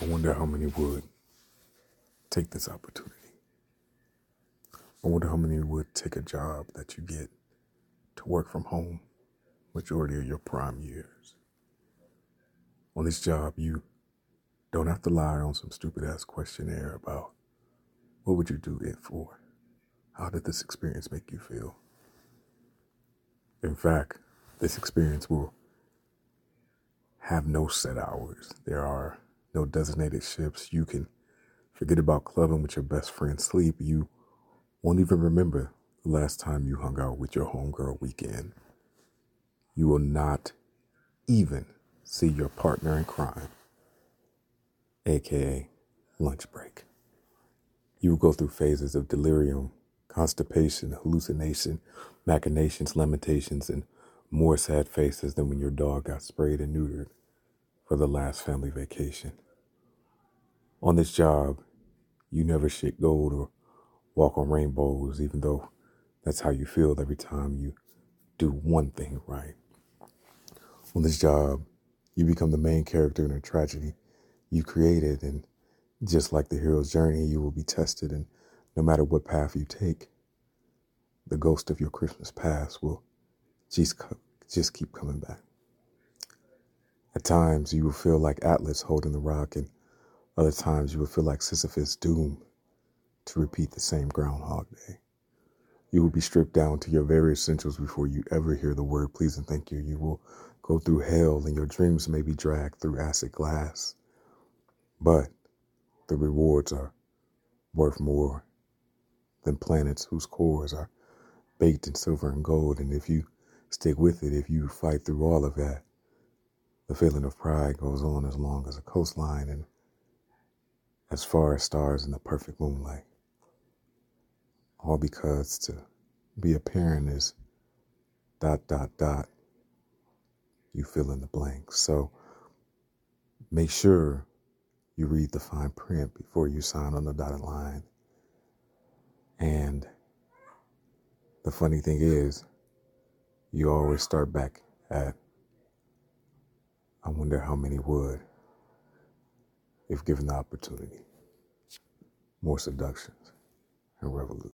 I wonder how many would take this opportunity. I wonder how many would take a job that you get to work from home majority of your prime years. On this job, you don't have to lie on some stupid ass questionnaire about what would you do it for? How did this experience make you feel? In fact, this experience will have no set hours. There are no designated ships. You can forget about clubbing with your best friend, sleep. You won't even remember the last time you hung out with your homegirl weekend. You will not even see your partner in crime, aka lunch break. You will go through phases of delirium, constipation, hallucination, machinations, lamentations, and more sad faces than when your dog got sprayed and neutered for the last family vacation. On this job, you never shit gold or walk on rainbows, even though that's how you feel every time you do one thing right. On this job, you become the main character in a tragedy you created, and just like the hero's journey, you will be tested, and no matter what path you take, the ghost of your Christmas past will just, just keep coming back. At times, you will feel like Atlas holding the rock, and other times, you will feel like Sisyphus doomed to repeat the same Groundhog Day. You will be stripped down to your very essentials before you ever hear the word please and thank you. You will go through hell, and your dreams may be dragged through acid glass. But the rewards are worth more than planets whose cores are baked in silver and gold. And if you stick with it, if you fight through all of that, the feeling of pride goes on as long as a coastline and as far as stars in the perfect moonlight. All because to be a parent is dot, dot, dot. You fill in the blanks. So make sure you read the fine print before you sign on the dotted line. And the funny thing is, you always start back at I wonder how many would if given the opportunity. Moore seductions and revolutions.